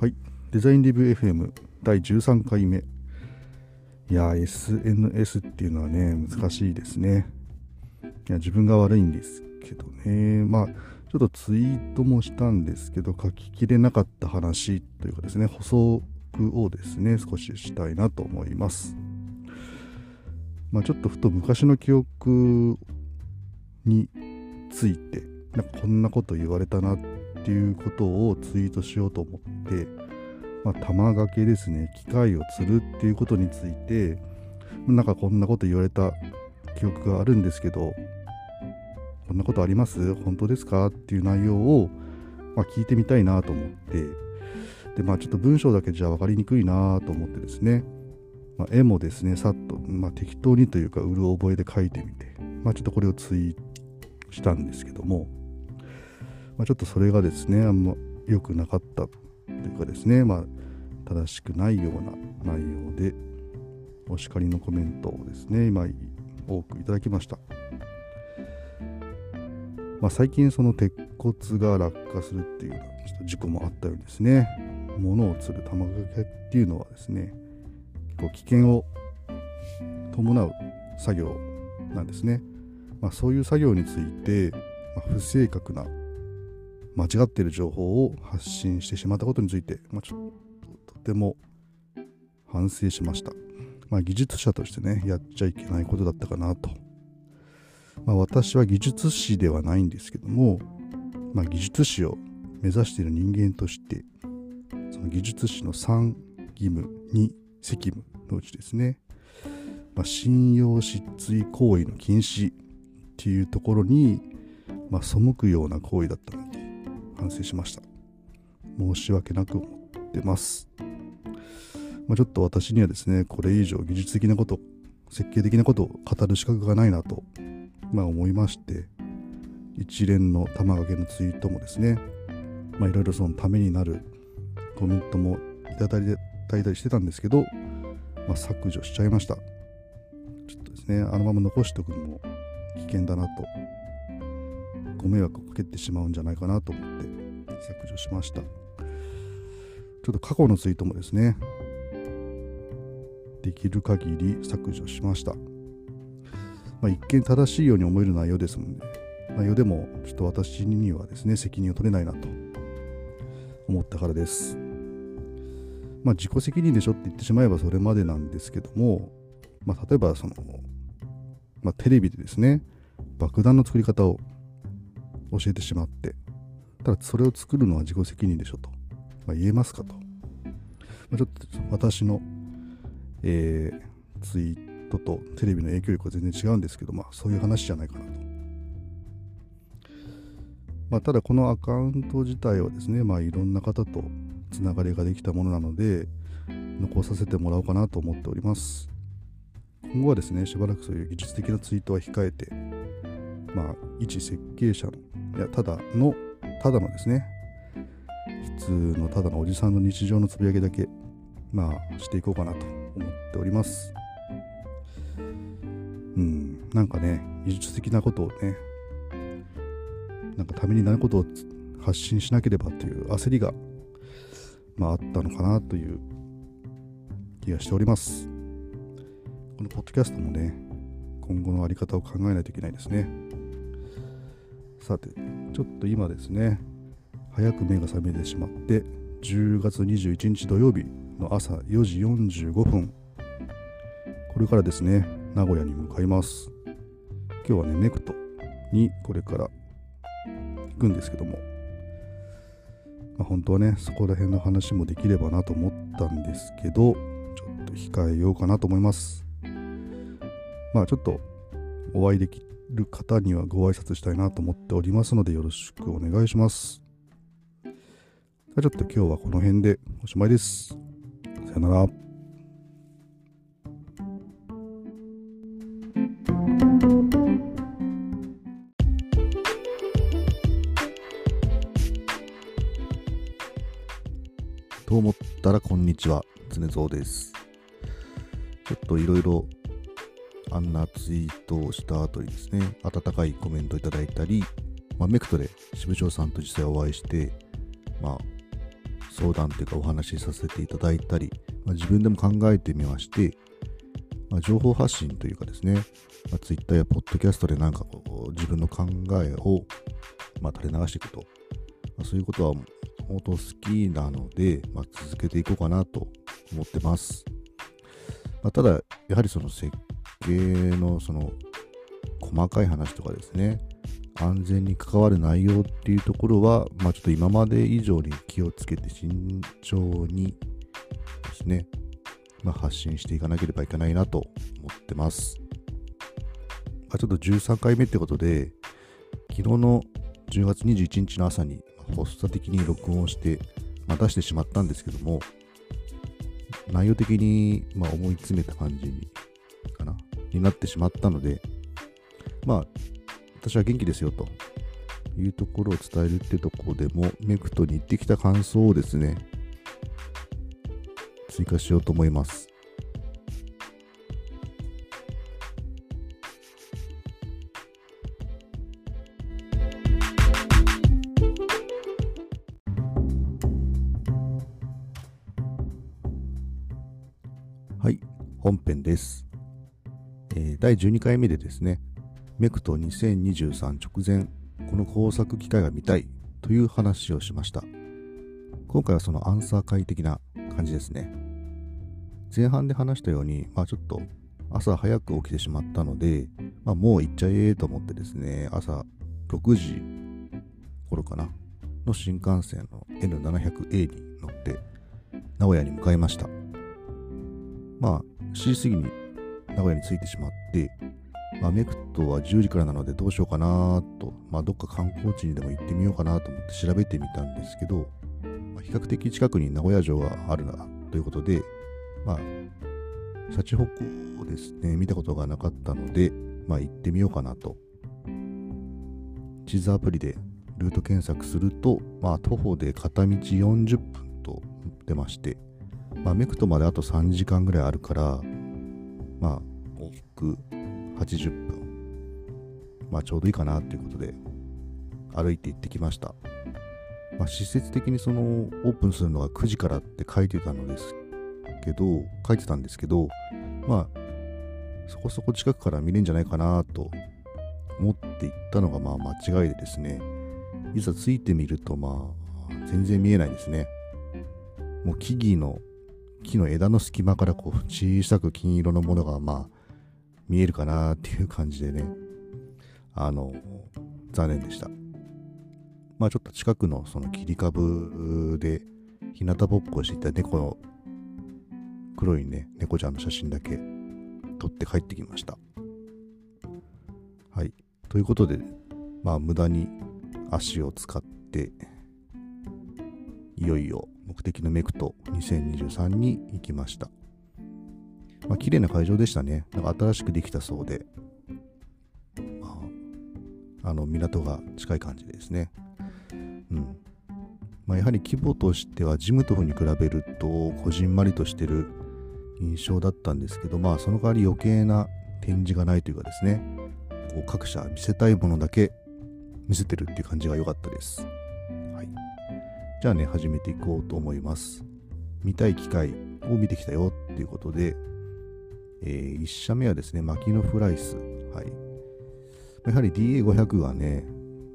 はい。デザインリビュー FM 第13回目。いや、SNS っていうのはね、難しいですね。いや、自分が悪いんですけどね。まあ、ちょっとツイートもしたんですけど、書ききれなかった話というかですね、補足をですね、少ししたいなと思います。まあ、ちょっとふと昔の記憶について、なんかこんなこと言われたなっていうことをツイートしようと思って、まあ、玉掛けですね。機械を釣るっていうことについてなんかこんなこと言われた記憶があるんですけどこんなことあります？本当ですか？っていう内容を、まあ、聞いてみたいなと思ってでまあちょっと文章だけじゃ分かりにくいなと思ってですね、まあ、絵もですねさっと、まあ、適当にというかうる覚えで書いてみて、まあ、ちょっとこれをツイートしたんですけども、まあ、ちょっとそれがですねあんま良くなかったというかですね、まあ、正しくないような内容でお叱りのコメントをですね今多くいただきました、まあ、最近その鉄骨が落下するっていうようなちょっと事故もあったようにですね。物を釣る玉掛けっていうのはですね結構危険を伴う作業なんですね、まあ、そういう作業について、まあ、不正確な間違っている情報を発信してしまったことについて、まあ、ちょっととても反省しました。まあ、技術者としてね、やっちゃいけないことだったかなと。まあ、私は技術士ではないんですけども、まあ、技術士を目指している人間として、その技術士の3義務、2責務のうちですね、まあ、信用失墜行為の禁止っていうところに、まあ、背くような行為だったので、反省しました。申し訳なく思ってます。まあ、ちょっと私にはですね、これ以上技術的なこと、設計的なことを語る資格がないなと、まあ、思いまして、一連の玉掛けのツイートもですね、まあ、いろいろそのためになるコメントもいただいたりしてたんですけど、まあ、削除しちゃいました。ちょっとですね、あのまま残しておくのも危険だなとご迷惑をかけてしまうんじゃないかなと思って削除しました。ちょっと過去のツイートもですねできる限り削除しました、まあ、一見正しいように思える内容ですので内容でもちょっと私にはですね責任を取れないなと思ったからです。まあ自己責任でしょって言ってしまえばそれまでなんですけども、まあ、例えばその、まあ、テレビでですね爆弾の作り方を教えてしまって。ただそれを作るのは自己責任でしょと、まあ、言えますかと、まあ、ちょっと私の、えー、ツイートとテレビの影響力は全然違うんですけど、まあ、そういう話じゃないかなと、まあ、ただこのアカウント自体はですね、まあ、いろんな方とつながりができたものなので残させてもらおうかなと思っております。今後はですねしばらくそういう技術的なツイートは控えてまあ一設計者のいやただのただのですね。普通のただのおじさんの日常のつぶやきだけまあしていこうかなと思っております。うんなんかね技術的なことをねなんかためになることを発信しなければという焦りがまああったのかなという気がしております。このポッドキャストもね今後の在り方を考えないといけないですね。さて、ちょっと今ですね、早く目が覚めてしまって、10月21日土曜日の朝4時45分、これからですね、名古屋に向かいます。今日はね、ネクトにこれから行くんですけども、まあ、本当はね、そこら辺の話もできればなと思ったんですけど、ちょっと控えようかなと思います。まあちょっとお会いできる方にはご挨拶したいなと思っておりますのでよろしくお願いします。じゃあちょっと今日はこの辺でおしまいです。さよなら。と思ったらこんにちは、常蔵です。ちょっといろいろあんなツイートをした後にですね、温かいコメントいただいたり、まあ、メクトで支部長さんと実際お会いして、まあ、相談というかお話しさせていただいたり、まあ、自分でも考えてみまして、まあ、情報発信というかですね、まあ、Twitter や Podcast でなんかこう自分の考えを、まあ、垂れ流していくと、まあ、そういうことは本当好きなので、まあ、続けていこうかなと思ってます。まあ、ただ、やはりその設計のその細かい話とかですね、安全に関わる内容っていうところは、まあ、ちょっと今まで以上に気をつけて慎重にですね、まあ、発信していかなければいけないなと思ってます。まあ、ちょっと13回目ってことで、昨日の10月21日の朝に発作的に録音して、まあ、出してしまったんですけども、内容的に、ま、思い詰めた感じかな。になってしまったので、まあ、私は元気ですよというところを伝えるってとこでも、メクトに行ってきた感想をですね、追加しようと思います。はい、本編です。え、第12回目でですね、メクト2023直前、この工作機械が見たいという話をしました。今回はそのアンサー会的な感じですね。前半で話したように、まあちょっと朝早く起きてしまったので、まあもう行っちゃえと思ってですね、朝6時頃かな、の新幹線の N700A に乗って名古屋に向かいました。まあ7時過ぎに名古屋に着いてしまって、まあ、メクトは10時からなのでどうしようかなと、まあ、どっか観光地にでも行ってみようかなと思って調べてみたんですけど、まあ、比較的近くに名古屋城があるなということで、まあ、シャチホコをですね、見たことがなかったので、まあ、行ってみようかなと。地図アプリでルート検索すると、まあ、徒歩で片道40分と出まして、まあ、メクトまであと3時間ぐらいあるから、まあ、往復80分、まあ、ちょうどいいかなということで歩いて行ってきました、まあ、施設的にそのオープンするのが9時からって書いてたのですけど書いてたんですけどまあそこそこ近くから見れるんじゃないかなと思って行ったのがまあ間違いでですね。いざついてみるとまあ全然見えないですね。もう木々の木の枝の隙間からこう小さく金色のものがまあ見えるかなっていう感じでね、あの、残念でした。まあちょっと近くのその切り株で日向ぼっこしていた猫の黒いね、猫ちゃんの写真だけ撮って帰ってきました。はい。ということで、まあ無駄に足を使って、いよいよ目的のメクト2023に行きました。まあ、綺麗な会場でしたね。なんか新しくできたそうで、まあ、あの港が近い感じですね。うん。まあ、やはり規模としてはジムトフに比べるとこじんまりとしてる印象だったんですけど、まあ、その代わり余計な展示がないというかですね、こう各社見せたいものだけ見せてるっていう感じが良かったです。じゃあね、始めていこうと思います。見たい機会を見てきたよっていうことで、えー、1社目はですね、マキノフライス。はい。やはり DA500 がね、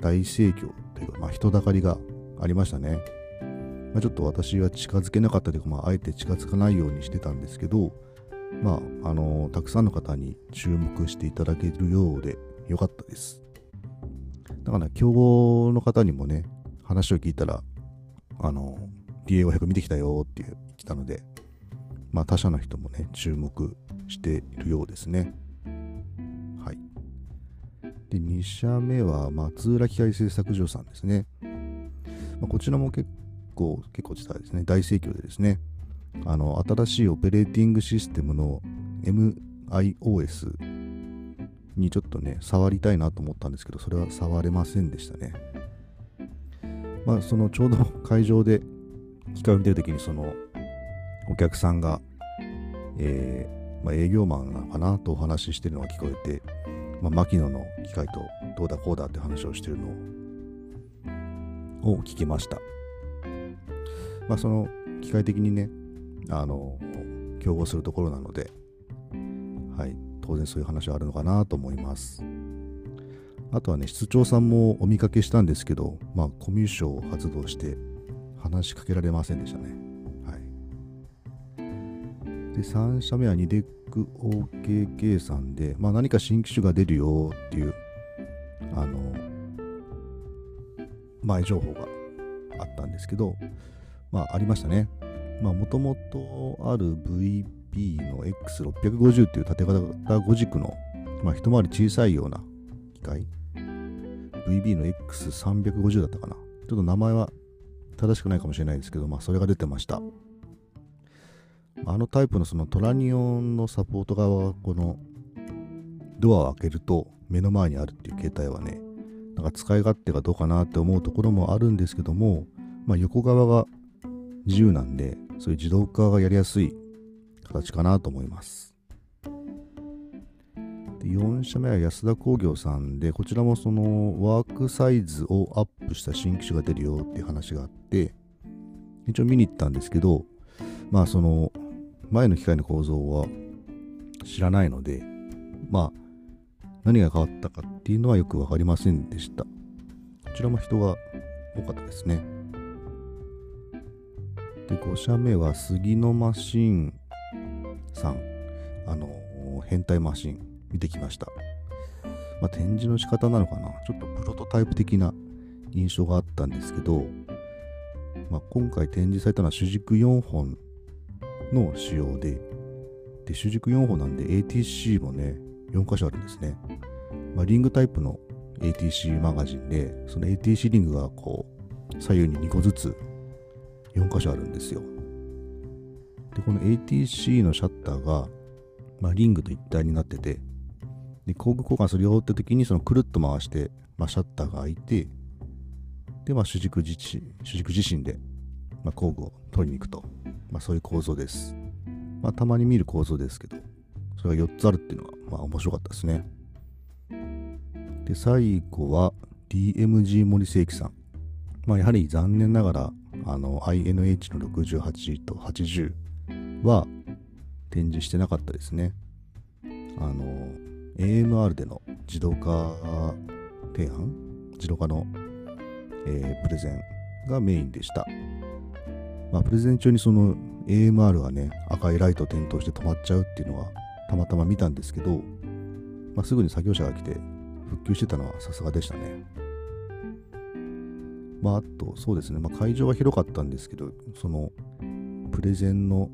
大盛況というか、まあ、人だかりがありましたね。まあ、ちょっと私は近づけなかったというか、まあ、あえて近づかないようにしてたんですけど、まあ、あのー、たくさんの方に注目していただけるようでよかったです。だから、競合の方にもね、話を聞いたら、あの、DA500 見てきたよって言ってたので、まあ、他社の人もね、注目しているようですね。はい。で、2社目は松浦機械製作所さんですね。まあ、こちらも結構、結構実はですね、大盛況でですね、あの、新しいオペレーティングシステムの MIOS にちょっとね、触りたいなと思ったんですけど、それは触れませんでしたね。まあ、そのちょうど会場で機械を見てるときに、その、お客さんが、えまあ、営業マンなのかなとお話ししてるのが聞こえて、まあ、牧野の機械とどうだこうだって話をしてるのを聞きました。まあ、その機械的にね、あの、競合するところなので、はい、当然そういう話はあるのかなと思います。あとはね、室長さんもお見かけしたんですけど、まあ、コミュ障を発動して話しかけられませんでしたね。はい。で、3社目はニデック OKK さんで、まあ、何か新機種が出るよっていう、あの、前情報があったんですけど、まあ、ありましたね。まあ、もともとある VB の X650 っていう縦型5軸の、まあ、一回り小さいような機械？VB の X350 だったかな？ちょっと名前は正しくないかもしれないですけど、まあ、それが出てました。あのタイプのそのトラニオンのサポート側は、このドアを開けると目の前にあるっていう携帯はね、なんか使い勝手がどうかなって思うところもあるんですけども、まあ、横側が自由なんで、そういう自動化がやりやすい形かなと思います。で4社目は安田工業さんで、こちらもそのワークサイズをアップした新機種が出るよっていう話があって、一応見に行ったんですけど、まあその前の機械の構造は知らないので、まあ何が変わったかっていうのはよくわかりませんでした。こちらも人が多かったですね。で、5社目は杉のマシンさん。あの、変態マシン見てきました。まあ、展示の仕方なのかな？ちょっとプロトタイプ的な印象があったんですけど、まあ、今回展示されたのは主軸4本の仕様で、で、主軸4本なんで ATC もね、4箇所あるんですね。まあ、リングタイプの ATC マガジンで、その ATC リングがこう、左右に2個ずつ4箇所あるんですよ。で、この ATC のシャッターが、まあ、リングと一体になってて、で、工具交換するよって時に、そのくるっと回して、まあ、シャッターが開いて、で、まあ、主軸自主軸自身で、まあ、工具を取りに行くと。まあ、そういう構造です。まあ、たまに見る構造ですけど、それが4つあるっていうのは、まあ、面白かったですね。で、最後は、DMG 森正樹さん。まあ、やはり残念ながら、あの、INH の68と80は展示してなかったですね。あの、AMR での自動化提案自動化の、えー、プレゼンがメインでした。まあ、プレゼン中にその AMR がね、赤いライト点灯して止まっちゃうっていうのはたまたま見たんですけど、まあ、すぐに作業者が来て復旧してたのはさすがでしたね。まあ、あと、そうですね、まあ、会場は広かったんですけど、その、プレゼンの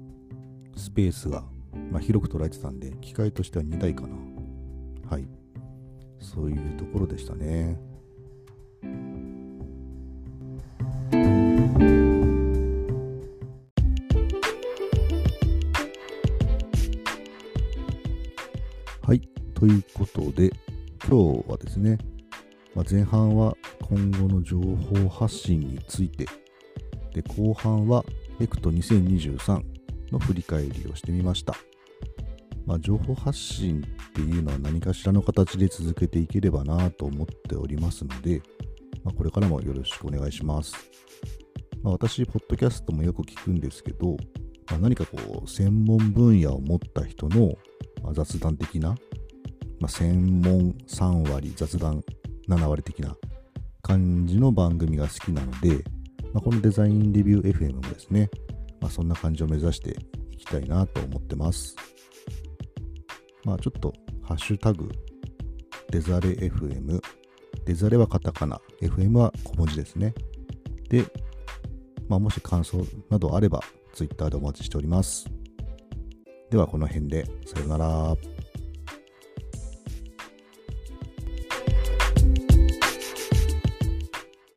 スペースが、まあ、広く捉えてたんで、機械としては2台かな。はい。そういうところでしたね。はい。ということで、今日はですね、まあ、前半は今後の情報発信について、で後半はエクト2023の振り返りをしてみました。まあ、情報発信っていうのは何かしらの形で続けていければなと思っておりますので、まあ、これからもよろしくお願いします。まあ、私、ポッドキャストもよく聞くんですけど、まあ、何かこう、専門分野を持った人の、ま雑談的な、ま専門3割、雑談7割的な感じの番組が好きなので、ま、このデザインレビュー FM もですね、ま、そんな感じを目指していきたいなと思ってます。まあちょっと、ハッシュタグ、デザレ FM、デザレはカタカナ、FM は小文字ですね。で、まあ、もし感想などあれば、Twitter でお待ちしております。では、この辺で、さよなら。